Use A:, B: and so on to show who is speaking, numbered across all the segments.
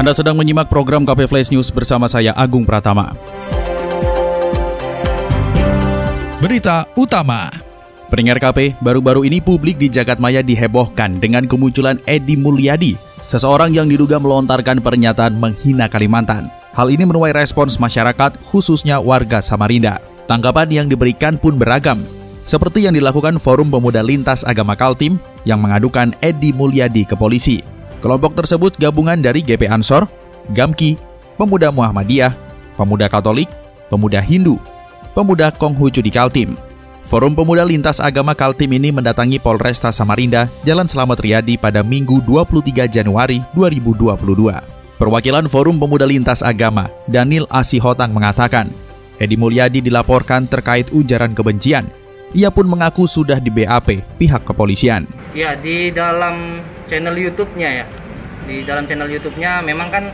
A: Anda sedang menyimak program KP Flash News bersama saya Agung Pratama. Berita utama. Pendengar KP, baru-baru ini publik di Jagadmaya dihebohkan dengan kemunculan Edi Mulyadi, seseorang yang diduga melontarkan pernyataan menghina Kalimantan. Hal ini menuai respons masyarakat, khususnya warga Samarinda. Tanggapan yang diberikan pun beragam, seperti yang dilakukan Forum Pemuda Lintas Agama Kaltim yang mengadukan Edi Mulyadi ke polisi. Kelompok tersebut gabungan dari GP Ansor, Gamki, Pemuda Muhammadiyah, Pemuda Katolik, Pemuda Hindu, Pemuda Konghucu di Kaltim, Forum Pemuda Lintas Agama Kaltim ini mendatangi Polresta Samarinda, Jalan Selamat Riyadi pada Minggu 23 Januari 2022. Perwakilan Forum Pemuda Lintas Agama, Daniel Asihotang mengatakan, Edi Mulyadi dilaporkan terkait ujaran kebencian. Ia pun mengaku sudah di BAP pihak kepolisian.
B: Ya, di dalam channel YouTube-nya ya. Di dalam channel YouTube-nya memang kan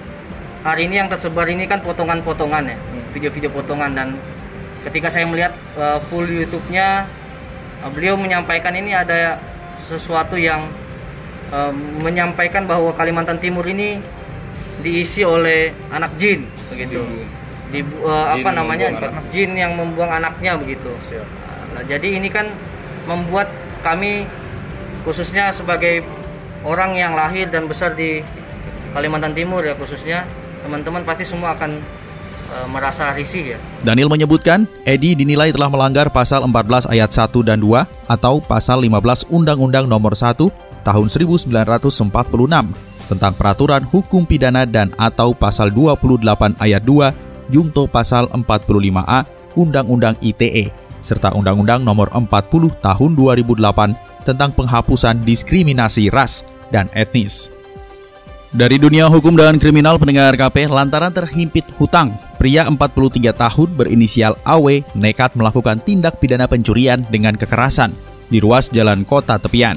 B: hari ini yang tersebar ini kan potongan-potongan ya, video-video potongan dan ketika saya melihat uh, full YouTube-nya uh, beliau menyampaikan ini ada sesuatu yang uh, menyampaikan bahwa Kalimantan Timur ini diisi oleh anak jin begitu. Di uh, apa namanya? jin yang membuang anaknya begitu. Nah, jadi ini kan membuat kami khususnya sebagai orang yang lahir dan besar di Kalimantan Timur ya khususnya teman-teman pasti semua akan uh, merasa risih ya.
A: Daniel menyebutkan, Edi dinilai telah melanggar pasal 14 ayat 1 dan 2 atau pasal 15 Undang-Undang Nomor 1 tahun 1946 tentang peraturan hukum pidana dan atau pasal 28 ayat 2 junto pasal 45A Undang-Undang ITE serta Undang-Undang Nomor 40 tahun 2008 tentang penghapusan diskriminasi ras dan etnis. Dari dunia hukum dan kriminal pendengar KP lantaran terhimpit hutang, pria 43 tahun berinisial AW nekat melakukan tindak pidana pencurian dengan kekerasan di ruas jalan kota tepian.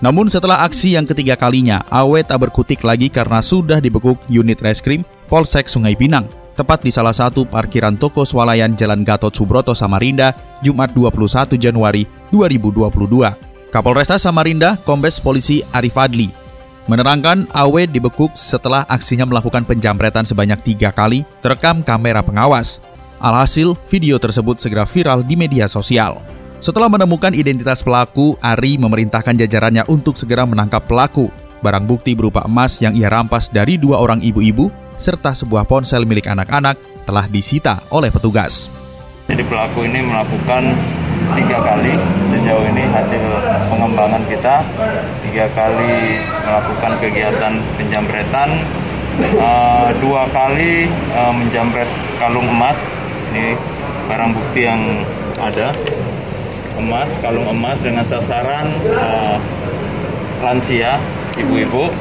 A: Namun setelah aksi yang ketiga kalinya, Awe tak berkutik lagi karena sudah dibekuk unit reskrim Polsek Sungai Pinang, tepat di salah satu parkiran toko swalayan Jalan Gatot Subroto Samarinda, Jumat 21 Januari 2022. Kapolresta Samarinda, Kombes Polisi Arif Adli, menerangkan Awe dibekuk setelah aksinya melakukan penjamretan sebanyak tiga kali terekam kamera pengawas. Alhasil, video tersebut segera viral di media sosial. Setelah menemukan identitas pelaku, Ari memerintahkan jajarannya untuk segera menangkap pelaku. Barang bukti berupa emas yang ia rampas dari dua orang ibu-ibu, serta sebuah ponsel milik anak-anak telah disita oleh petugas.
C: Jadi pelaku ini melakukan tiga kali sejauh ini hasil pengembangan kita. Tiga kali melakukan kegiatan penjamretan. Uh, dua kali uh, menjamret kalung emas. Ini barang bukti yang ada. Emas, kalung emas dengan sasaran uh, lansia, ibu-ibu,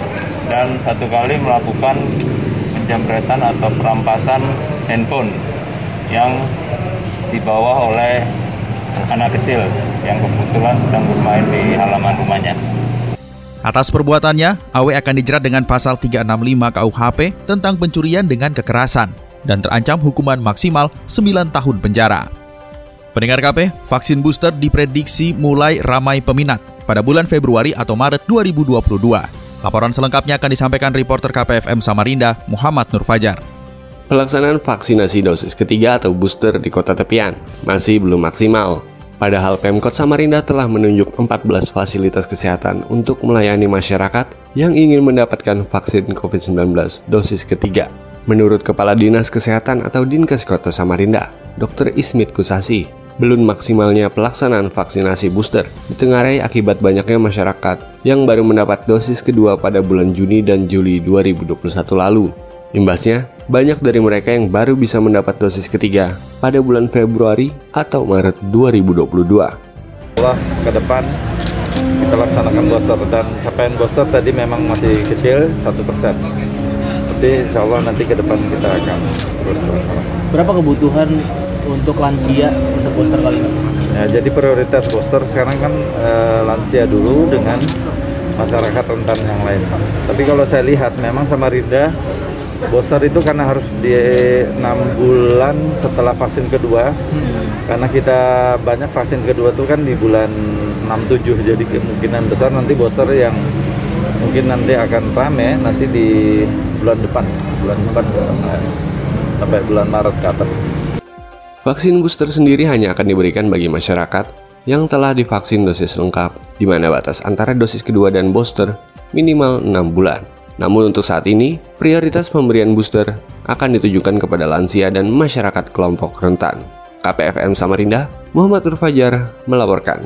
C: dan satu kali melakukan penjamretan atau perampasan handphone yang dibawa oleh anak kecil yang kebetulan sedang bermain di halaman rumahnya.
A: Atas perbuatannya, Awe akan dijerat dengan pasal 365 KUHP tentang pencurian dengan kekerasan dan terancam hukuman maksimal 9 tahun penjara. Pendengar KP, vaksin booster diprediksi mulai ramai peminat pada bulan Februari atau Maret 2022. Laporan selengkapnya akan disampaikan reporter KPFM Samarinda, Muhammad Nur Fajar.
D: Pelaksanaan vaksinasi dosis ketiga atau booster di kota tepian masih belum maksimal. Padahal Pemkot Samarinda telah menunjuk 14 fasilitas kesehatan untuk melayani masyarakat yang ingin mendapatkan vaksin COVID-19 dosis ketiga. Menurut Kepala Dinas Kesehatan atau Dinkes Kota Samarinda, Dr. Ismit Kusasi, belum maksimalnya pelaksanaan vaksinasi booster ditengarai akibat banyaknya masyarakat yang baru mendapat dosis kedua pada bulan Juni dan Juli 2021 lalu. Imbasnya, banyak dari mereka yang baru bisa mendapat dosis ketiga pada bulan Februari atau Maret 2022.
C: Allah ke depan kita laksanakan booster dan capaian booster tadi memang masih kecil 1%.
E: nanti insya Allah nanti ke depan kita akan terus
F: Berapa kebutuhan untuk lansia untuk booster kali ini?
E: Ya, jadi prioritas booster sekarang kan eh, lansia dulu dengan masyarakat rentan yang lain. Tapi kalau saya lihat memang Samarinda booster itu karena harus di enam bulan setelah vaksin kedua, karena kita banyak vaksin kedua itu kan di bulan 6-7 jadi kemungkinan besar nanti booster yang mungkin nanti akan rame nanti di bulan depan, bulan depan sampai bulan Maret ke atas.
D: Vaksin booster sendiri hanya akan diberikan bagi masyarakat yang telah divaksin dosis lengkap, di mana batas antara dosis kedua dan booster minimal 6 bulan. Namun untuk saat ini, prioritas pemberian booster akan ditujukan kepada lansia dan masyarakat kelompok rentan. KPFM Samarinda, Muhammad Nur Fajar melaporkan.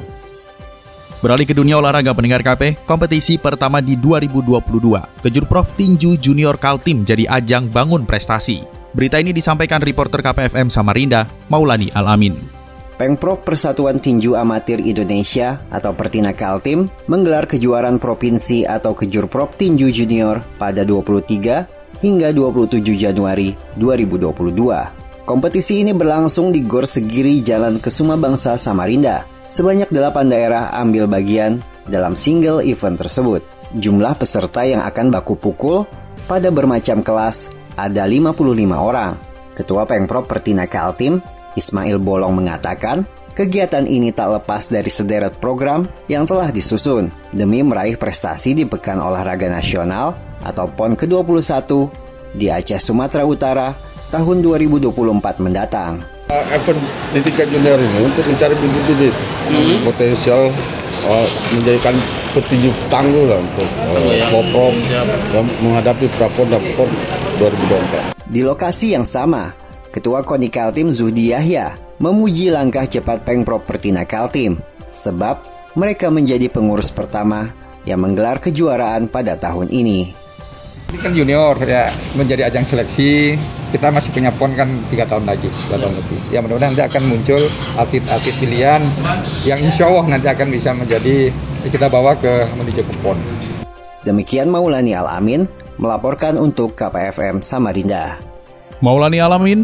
A: Beralih ke dunia olahraga pendengar KP, kompetisi pertama di 2022, Kejurprov Tinju Junior Kaltim jadi ajang bangun prestasi. Berita ini disampaikan reporter KPFM Samarinda, Maulani Alamin.
G: Pengprov Persatuan Tinju Amatir Indonesia atau Pertina Kaltim menggelar kejuaraan provinsi atau Kejurprov Tinju Junior pada 23 hingga 27 Januari 2022. Kompetisi ini berlangsung di Gor Segiri Jalan Kesuma Bangsa Samarinda. Sebanyak 8 daerah ambil bagian dalam single event tersebut. Jumlah peserta yang akan baku pukul pada bermacam kelas ada 55 orang. Ketua Pengprov Pertina Kaltim, Ismail Bolong mengatakan, kegiatan ini tak lepas dari sederet program yang telah disusun demi meraih prestasi di Pekan Olahraga Nasional atau PON ke-21 di Aceh, Sumatera Utara tahun 2024 mendatang.
H: event di tingkat junior ini untuk mencari bibit-bibit potensial uh, menjadikan petinju tangguh lah untuk uh, Poprov dan menghadapi Prapon dan PON 2024.
G: Di lokasi yang sama, Ketua KONI Kaltim Zuhdi Yahya memuji langkah cepat Pengprov Pertina Kaltim sebab mereka menjadi pengurus pertama yang menggelar kejuaraan pada tahun ini.
I: Ini kan junior ya menjadi ajang seleksi. Kita masih punya pon kan tiga tahun lagi, tiga tahun lebih. Ya mudah-mudahan nanti akan muncul atlet-atlet pilihan yang insya Allah nanti akan bisa menjadi kita bawa ke menuju ke pon.
G: Demikian Maulani Al-Amin melaporkan untuk KPFM Samarinda.
A: Maulani Alamin,